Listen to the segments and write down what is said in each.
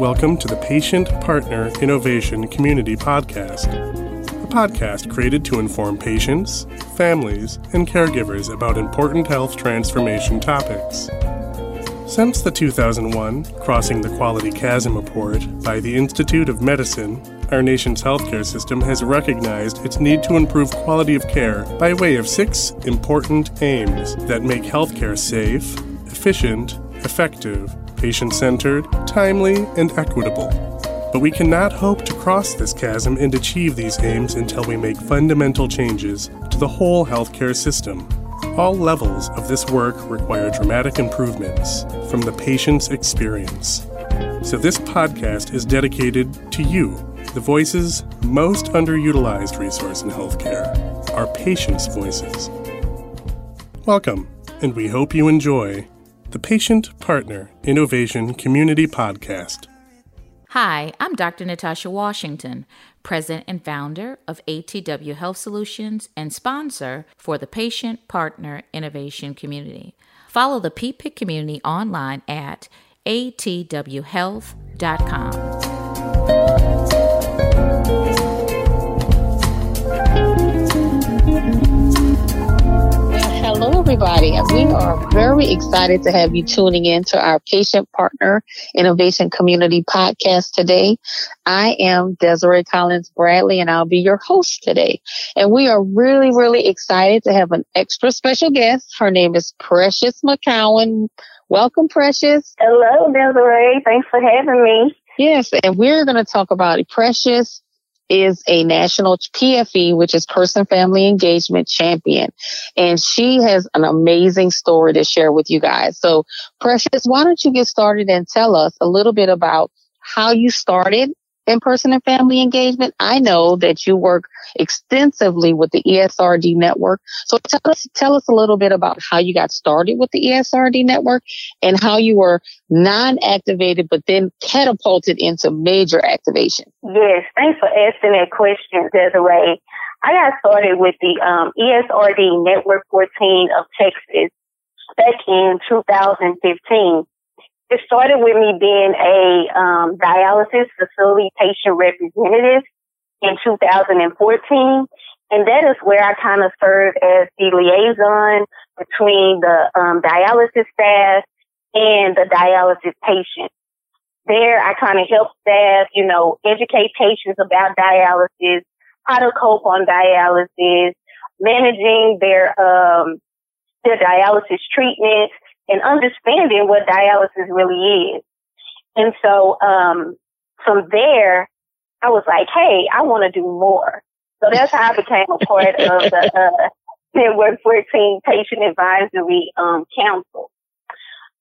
Welcome to the Patient Partner Innovation Community Podcast, a podcast created to inform patients, families, and caregivers about important health transformation topics. Since the 2001 Crossing the Quality Chasm report by the Institute of Medicine, our nation's healthcare system has recognized its need to improve quality of care by way of six important aims that make healthcare safe, efficient, effective, patient centered, timely, and equitable. But we cannot hope to cross this chasm and achieve these aims until we make fundamental changes to the whole healthcare system. All levels of this work require dramatic improvements from the patient's experience. So, this podcast is dedicated to you, the voices most underutilized resource in healthcare, our patients' voices. Welcome, and we hope you enjoy the Patient Partner Innovation Community Podcast. Hi, I'm Dr. Natasha Washington, President and founder of ATW Health Solutions and sponsor for the Patient Partner Innovation Community. Follow the PPIC community online at atwhealth.com. everybody. We are very excited to have you tuning in to our Patient Partner Innovation Community podcast today. I am Desiree Collins Bradley, and I'll be your host today. And we are really, really excited to have an extra special guest. Her name is Precious McCowan. Welcome, Precious. Hello, Desiree. Thanks for having me. Yes, and we're going to talk about Precious is a national PFE, which is person family engagement champion. And she has an amazing story to share with you guys. So Precious, why don't you get started and tell us a little bit about how you started in person and family engagement. I know that you work extensively with the ESRD network. So tell us, tell us a little bit about how you got started with the ESRD network and how you were non-activated, but then catapulted into major activation. Yes. Thanks for asking that question, Desiree. I got started with the um, ESRD Network 14 of Texas back in 2015 it started with me being a um, dialysis facility patient representative in 2014. And that is where I kind of served as the liaison between the um, dialysis staff and the dialysis patient. There, I kind of help staff, you know, educate patients about dialysis, how to cope on dialysis, managing their um, their dialysis treatments, and understanding what dialysis really is. And so, um, from there, I was like, hey, I want to do more. So that's how I became a part of the uh, Network 14 Patient Advisory um, Council.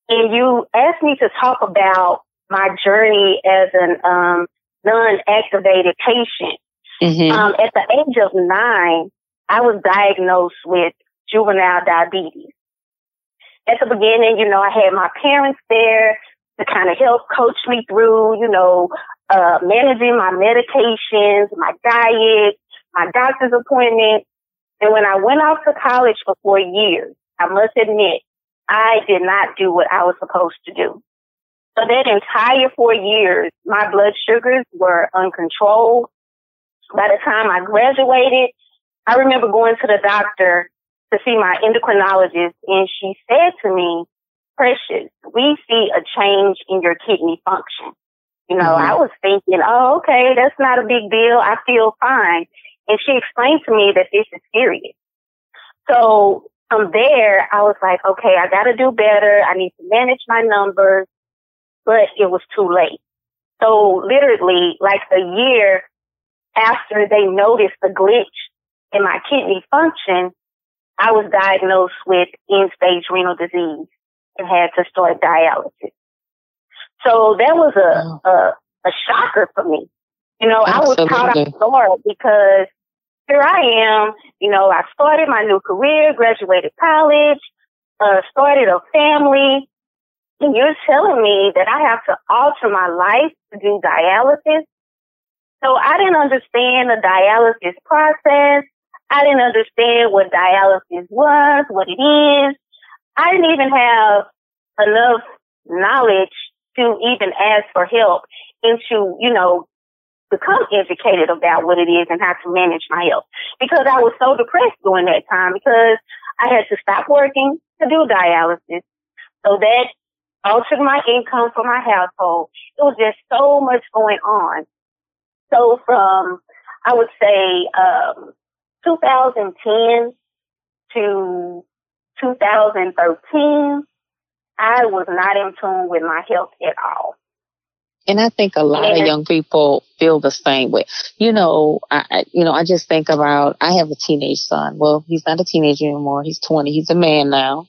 And you asked me to talk about my journey as an um, non-activated patient. Mm-hmm. Um, at the age of nine, I was diagnosed with juvenile diabetes at the beginning, you know, I had my parents there to kind of help coach me through, you know, uh, managing my medications, my diet, my doctor's appointments. And when I went off to college for four years, I must admit, I did not do what I was supposed to do. So that entire four years, my blood sugars were uncontrolled. By the time I graduated, I remember going to the doctor to see my endocrinologist and she said to me, Precious, we see a change in your kidney function. You know, mm-hmm. I was thinking, oh, okay, that's not a big deal. I feel fine. And she explained to me that this is serious. So from there, I was like, okay, I got to do better. I need to manage my numbers, but it was too late. So literally like a year after they noticed the glitch in my kidney function, I was diagnosed with end stage renal disease and had to start dialysis. So that was a, a, a shocker for me. You know, Absolutely. I was caught off guard because here I am, you know, I started my new career, graduated college, uh, started a family, and you're telling me that I have to alter my life to do dialysis. So I didn't understand the dialysis process. I didn't understand what dialysis was, what it is. I didn't even have enough knowledge to even ask for help. into, you know, become educated about what it is and how to manage my health because I was so depressed during that time because I had to stop working to do dialysis. So that altered my income for my household. It was just so much going on. So from, I would say, um, 2010 to 2013, I was not in tune with my health at all. And I think a lot of young people feel the same way. You know, I, you know, I just think about, I have a teenage son. Well, he's not a teenager anymore. He's 20. He's a man now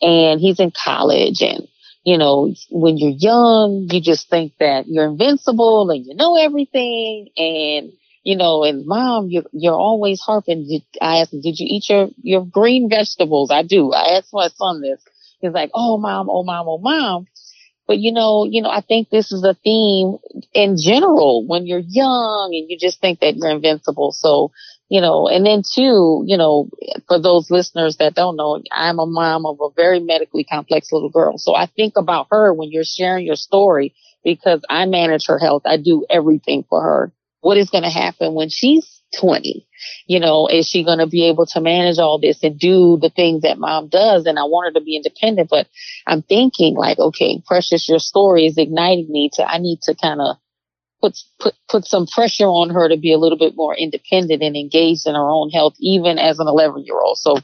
and he's in college and, you know, when you're young, you just think that you're invincible and you know everything. And, you know, and mom, you're, you're always harping. Did, I asked him, did you eat your, your green vegetables? I do. I asked my son this. He's like, oh mom, oh mom, oh mom. But you know, you know, I think this is a theme in general when you're young and you just think that you're invincible. So, you know, and then too, you know, for those listeners that don't know, I'm a mom of a very medically complex little girl. So I think about her when you're sharing your story because I manage her health. I do everything for her. What is going to happen when she's 20? You know, is she going to be able to manage all this and do the things that mom does? And I want her to be independent, but I'm thinking like, okay, precious, your story is igniting me to, I need to kind of put, put, put some pressure on her to be a little bit more independent and engaged in her own health, even as an 11 year old. So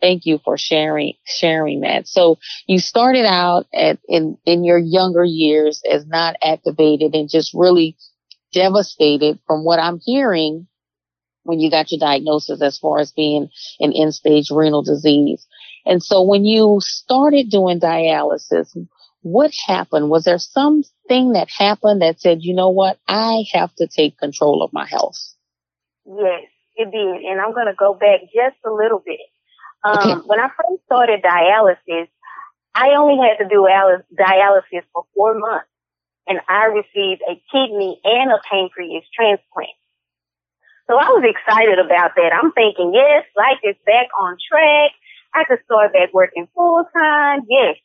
thank you for sharing, sharing that. So you started out at, in, in your younger years as not activated and just really devastated from what I'm hearing when you got your diagnosis as far as being an end stage renal disease. And so when you started doing dialysis, what happened? Was there something that happened that said, you know what, I have to take control of my health? Yes, it did. And I'm going to go back just a little bit. Um, okay. When I first started dialysis, I only had to do dialysis for four months and I received a kidney and a pancreas transplant. So I was excited about that. I'm thinking, yes, life is back on track. I could start back working full time. Yes,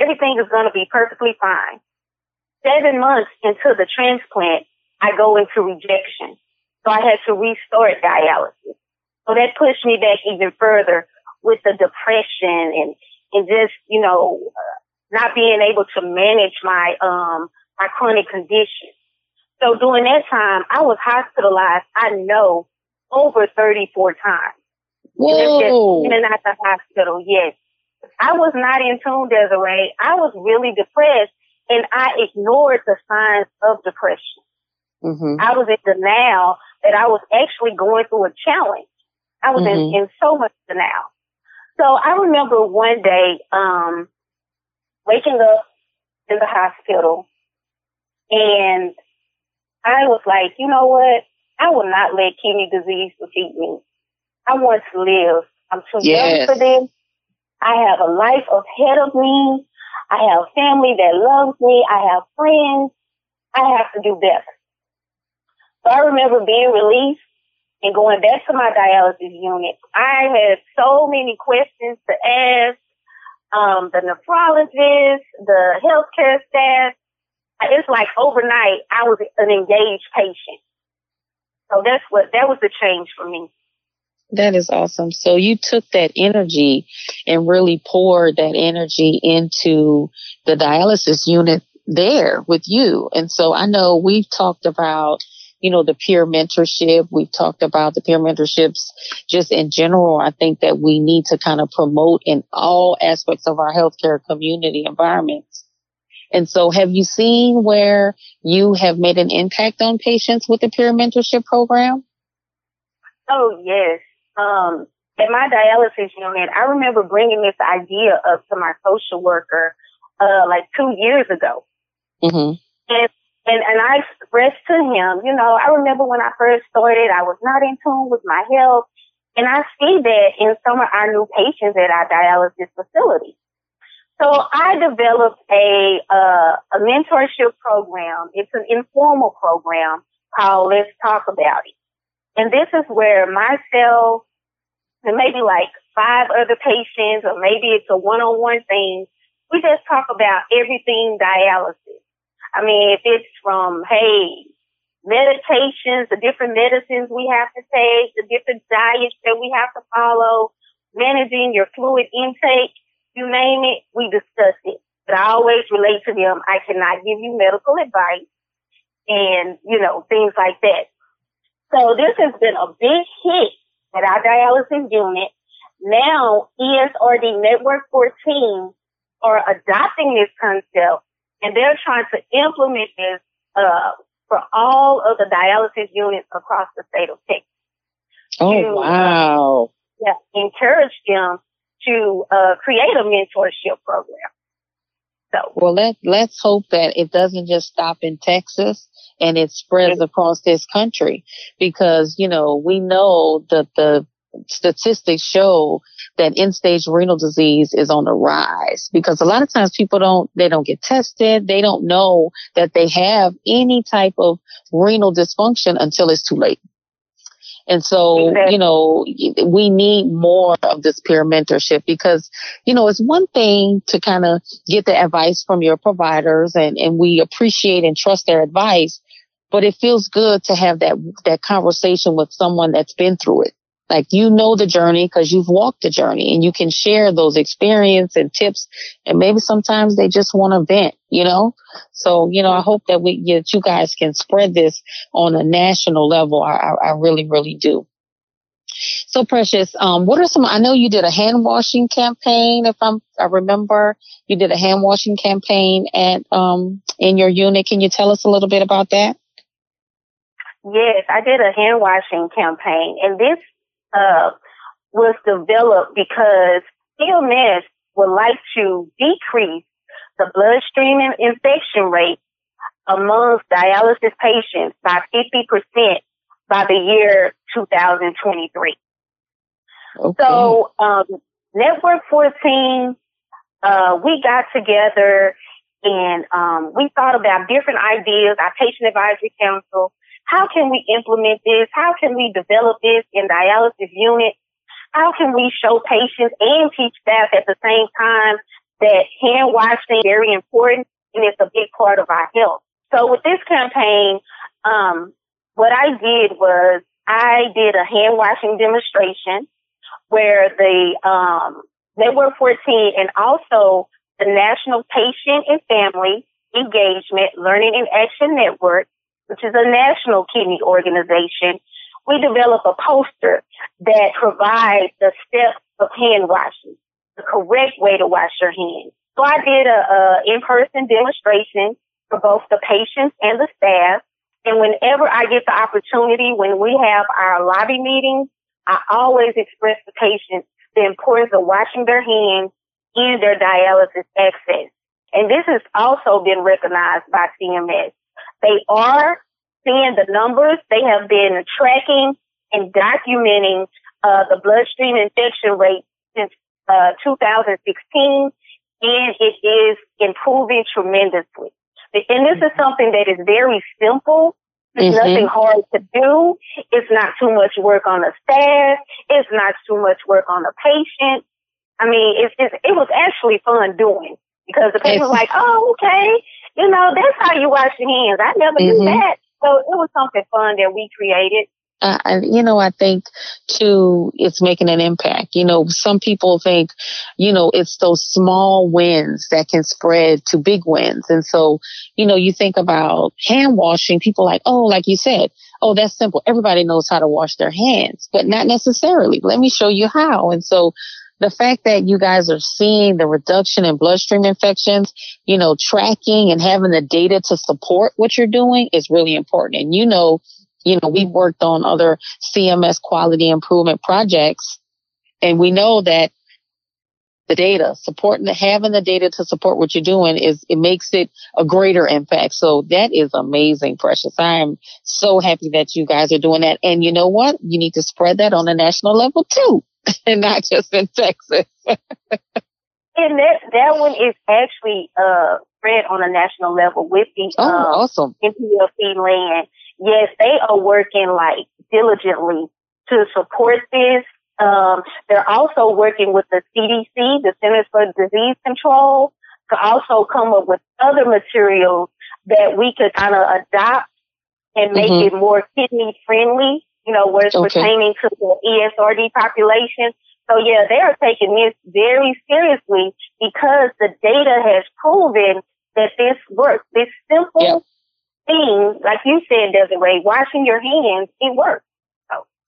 everything is going to be perfectly fine. Seven months into the transplant, I go into rejection. So I had to restart dialysis. So that pushed me back even further with the depression and, and just, you know, uh, not being able to manage my, um, my chronic condition. So during that time, I was hospitalized, I know, over 34 times. Whoa. In and out the hospital, yes. I was not in tune, Desiree. I was really depressed and I ignored the signs of depression. Mm-hmm. I was in denial that I was actually going through a challenge. I was mm-hmm. in, in so much denial. So I remember one day, um, waking up in the hospital and I was like, you know what? I will not let kidney disease defeat me. I want to live. I'm too yes. young for this. I have a life ahead of me. I have family that loves me. I have friends. I have to do better. So I remember being released and going back to my dialysis unit. I had so many questions to ask um, the nephrologist, the healthcare staff, it's like overnight I was an engaged patient. So that's what, that was the change for me. That is awesome. So you took that energy and really poured that energy into the dialysis unit there with you. And so I know we've talked about, you know, the peer mentorship. We've talked about the peer mentorships just in general. I think that we need to kind of promote in all aspects of our healthcare community environments. And so have you seen where you have made an impact on patients with the peer mentorship program? Oh, yes. Um, at my dialysis unit, I remember bringing this idea up to my social worker, uh, like two years ago. Mm-hmm. And, and, and I expressed to him, you know, I remember when I first started, I was not in tune with my health. And I see that in some of our new patients at our dialysis facility. So I developed a uh, a mentorship program. It's an informal program called Let's Talk About It. And this is where myself and maybe like five other patients or maybe it's a one-on-one thing. We just talk about everything dialysis. I mean, if it's from, hey, meditations, the different medicines we have to take, the different diets that we have to follow, managing your fluid intake, you name it, we discuss it. But I always relate to them, I cannot give you medical advice and, you know, things like that. So this has been a big hit at our dialysis unit. Now ESRD Network 14 are adopting this concept and they're trying to implement this, uh, for all of the dialysis units across the state of Texas. Oh, to, wow. Uh, yeah, encourage them to uh, create a mentorship program. So, well, let let's hope that it doesn't just stop in Texas and it spreads across this country because you know we know that the statistics show that end stage renal disease is on the rise because a lot of times people don't, they don't get tested. They don't know that they have any type of renal dysfunction until it's too late. And so, you know, we need more of this peer mentorship because, you know, it's one thing to kind of get the advice from your providers and, and we appreciate and trust their advice, but it feels good to have that, that conversation with someone that's been through it. Like you know the journey because you've walked the journey and you can share those experience and tips. And maybe sometimes they just want to vent, you know? So, you know, I hope that we, that you guys can spread this on a national level. I, I, I really, really do. So precious, um, what are some, I know you did a hand washing campaign. If I'm, I remember you did a hand washing campaign at, um, in your unit. Can you tell us a little bit about that? Yes, I did a hand washing campaign and this uh, was developed because CMS would like to decrease the bloodstream infection rate amongst dialysis patients by 50% by the year 2023. Okay. So, um, Network 14, uh, we got together and um, we thought about different ideas. Our patient advisory council how can we implement this? How can we develop this in dialysis units? How can we show patients and teach staff at the same time that hand washing is very important and it's a big part of our health? So with this campaign, um, what I did was I did a hand washing demonstration where the um, Network 14 and also the National Patient and Family Engagement Learning and Action Network which is a national kidney organization, we develop a poster that provides the steps of hand washing, the correct way to wash your hands. So I did a, a in-person demonstration for both the patients and the staff. And whenever I get the opportunity, when we have our lobby meetings, I always express to patients the importance of washing their hands in their dialysis access. And this has also been recognized by CMS. They are seeing the numbers. They have been tracking and documenting uh, the bloodstream infection rate since uh, 2016, and it is improving tremendously. And this is something that is very simple. It's mm-hmm. nothing hard to do. It's not too much work on the staff. It's not too much work on the patient. I mean, it's just, it was actually fun doing because the patient was like, oh, okay, you know, that's how you wash your hands. I never mm-hmm. knew that. So it was something fun that we created. Uh, you know, I think too, it's making an impact. You know, some people think, you know, it's those small wins that can spread to big wins. And so, you know, you think about hand washing, people like, oh, like you said, oh, that's simple. Everybody knows how to wash their hands, but not necessarily. Let me show you how. And so the fact that you guys are seeing the reduction in bloodstream infections, you know, tracking and having the data to support what you're doing is really important. And you know, you know, we've worked on other CMS quality improvement projects and we know that the data, supporting the, having the data to support what you're doing is, it makes it a greater impact. So that is amazing, Precious. I am so happy that you guys are doing that. And you know what? You need to spread that on a national level too. and not just in Texas. and that that one is actually uh spread on a national level with the oh, um, awesome NPLC land. Yes, they are working like diligently to support this. Um, they're also working with the CDC, the Centers for Disease Control, to also come up with other materials that we could kind of adopt and make mm-hmm. it more kidney friendly, you know, where it's okay. pertaining to the ESRD population. So yeah, they are taking this very seriously because the data has proven that this works. This simple yep. thing, like you said, Desiree, washing your hands, it works.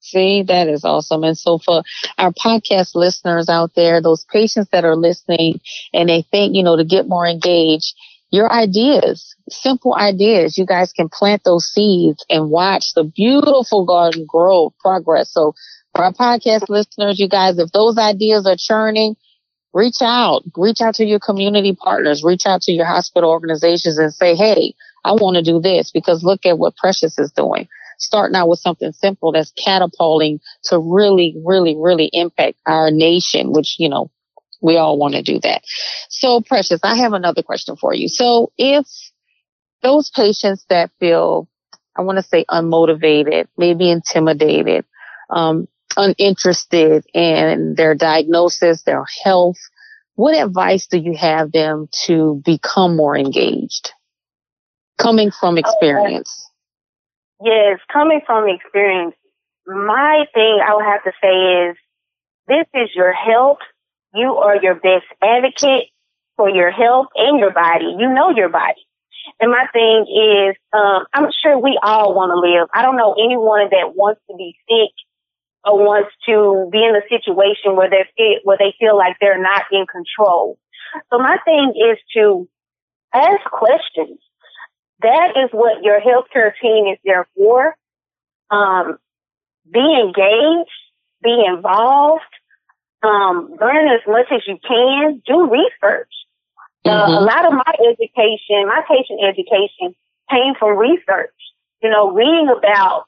See, that is awesome. And so for our podcast listeners out there, those patients that are listening and they think, you know, to get more engaged, your ideas, simple ideas, you guys can plant those seeds and watch the beautiful garden grow progress. So for our podcast listeners, you guys, if those ideas are churning, reach out, reach out to your community partners, reach out to your hospital organizations and say, Hey, I want to do this because look at what Precious is doing. Starting out with something simple that's catapulting to really, really, really impact our nation, which, you know, we all want to do that. So Precious, I have another question for you. So if those patients that feel, I want to say unmotivated, maybe intimidated, um, uninterested in their diagnosis, their health, what advice do you have them to become more engaged? Coming from experience. Yes, coming from experience, my thing I would have to say is this is your health. You are your best advocate for your health and your body. You know your body. And my thing is, um, I'm sure we all want to live. I don't know anyone that wants to be sick or wants to be in a situation where they're fit, where they feel like they're not in control. So my thing is to ask questions that is what your healthcare team is there for. Um, be engaged, be involved, um, learn as much as you can, do research. Uh, mm-hmm. a lot of my education, my patient education came from research. You know, reading about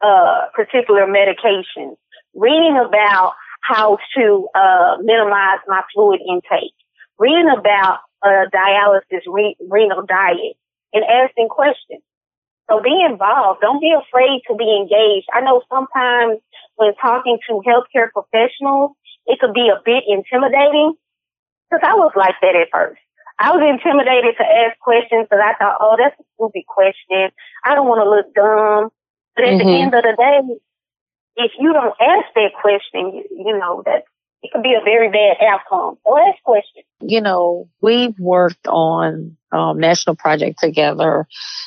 uh, particular medications, reading about how to uh, minimize my fluid intake, reading about uh, dialysis re- renal diet, and asking questions. So be involved. Don't be afraid to be engaged. I know sometimes when talking to healthcare professionals, it could be a bit intimidating because I was like that at first. I was intimidated to ask questions because I thought, oh, that's a stupid question. I don't want to look dumb. But at mm-hmm. the end of the day, if you don't ask that question, you, you know, that it could be a very bad outcome. Last question. You know, we've worked on um, national project together,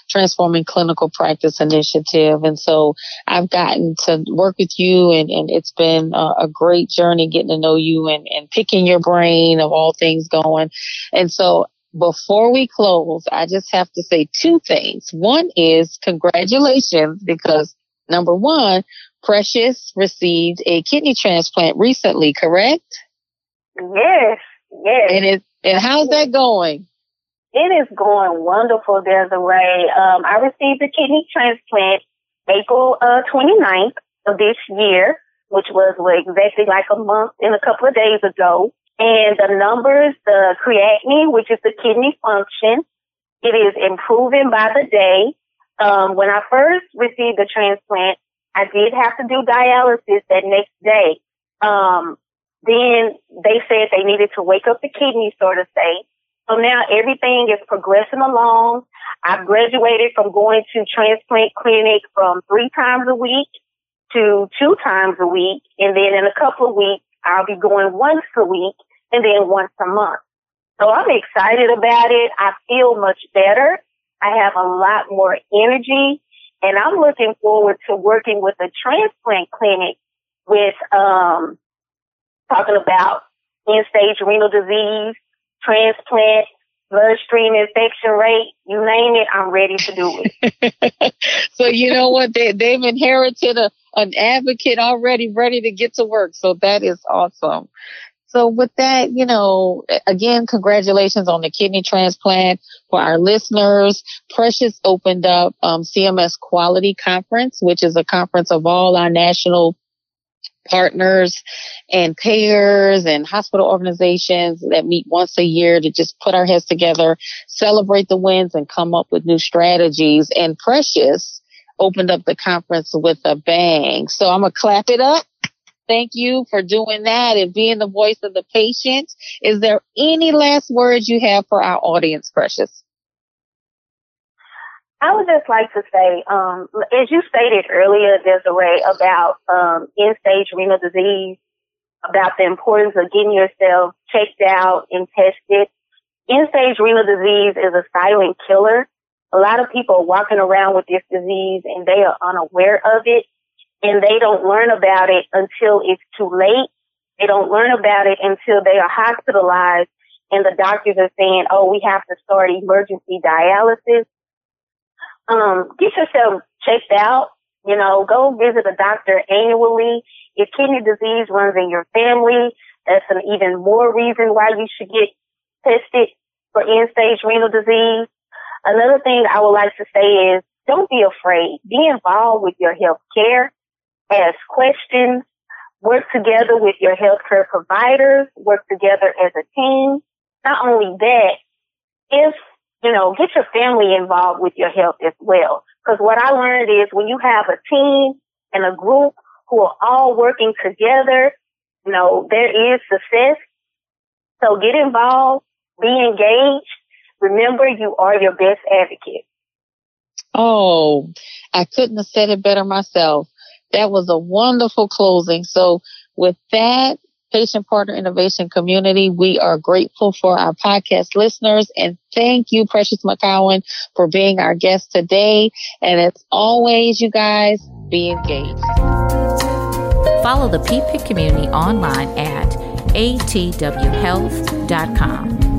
transforming clinical practice initiative. And so I've gotten to work with you and, and it's been a, a great journey getting to know you and, and picking your brain of all things going. And so before we close, I just have to say two things. One is congratulations because number one, Precious received a kidney transplant recently, correct? Yes, yes. And it and how's that going? It is going wonderful, Desiree. Um, I received a kidney transplant April uh, 29th of this year, which was exactly like a month and a couple of days ago. And the numbers, the creatinine, which is the kidney function, it is improving by the day. Um, when I first received the transplant, I did have to do dialysis that next day. Um, then they said they needed to wake up the kidney, so to say. So now everything is progressing along. I've graduated from going to transplant clinic from three times a week to two times a week. And then in a couple of weeks, I'll be going once a week and then once a month. So I'm excited about it. I feel much better. I have a lot more energy. And I'm looking forward to working with a transplant clinic with, um, talking about end stage renal disease, transplant, bloodstream infection rate, you name it, I'm ready to do it. so you know what? They, they've inherited a, an advocate already ready to get to work. So that is awesome. So with that, you know, again, congratulations on the kidney transplant for our listeners. Precious opened up um, CMS Quality Conference, which is a conference of all our national partners and payers and hospital organizations that meet once a year to just put our heads together, celebrate the wins and come up with new strategies. And Precious opened up the conference with a bang. So I'm going to clap it up Thank you for doing that and being the voice of the patient. Is there any last words you have for our audience, Precious? I would just like to say, um, as you stated earlier, Desiree, about um, end-stage renal disease, about the importance of getting yourself checked out and tested. End-stage renal disease is a silent killer. A lot of people are walking around with this disease and they are unaware of it and they don't learn about it until it's too late. They don't learn about it until they are hospitalized and the doctors are saying, oh, we have to start emergency dialysis. Um, get yourself checked out. You know, go visit a doctor annually. If kidney disease runs in your family, that's an even more reason why you should get tested for end stage renal disease. Another thing I would like to say is don't be afraid. Be involved with your health care. Ask questions. Work together with your healthcare providers. Work together as a team. Not only that, if, you know, get your family involved with your health as well. Because what I learned is when you have a team and a group who are all working together, you know, there is success. So get involved, be engaged, Remember, you are your best advocate. Oh, I couldn't have said it better myself. That was a wonderful closing. So with that, patient partner innovation community, we are grateful for our podcast listeners and thank you, Precious McCowan, for being our guest today. And as always, you guys, be engaged. Follow the PPIC community online at atwhealth.com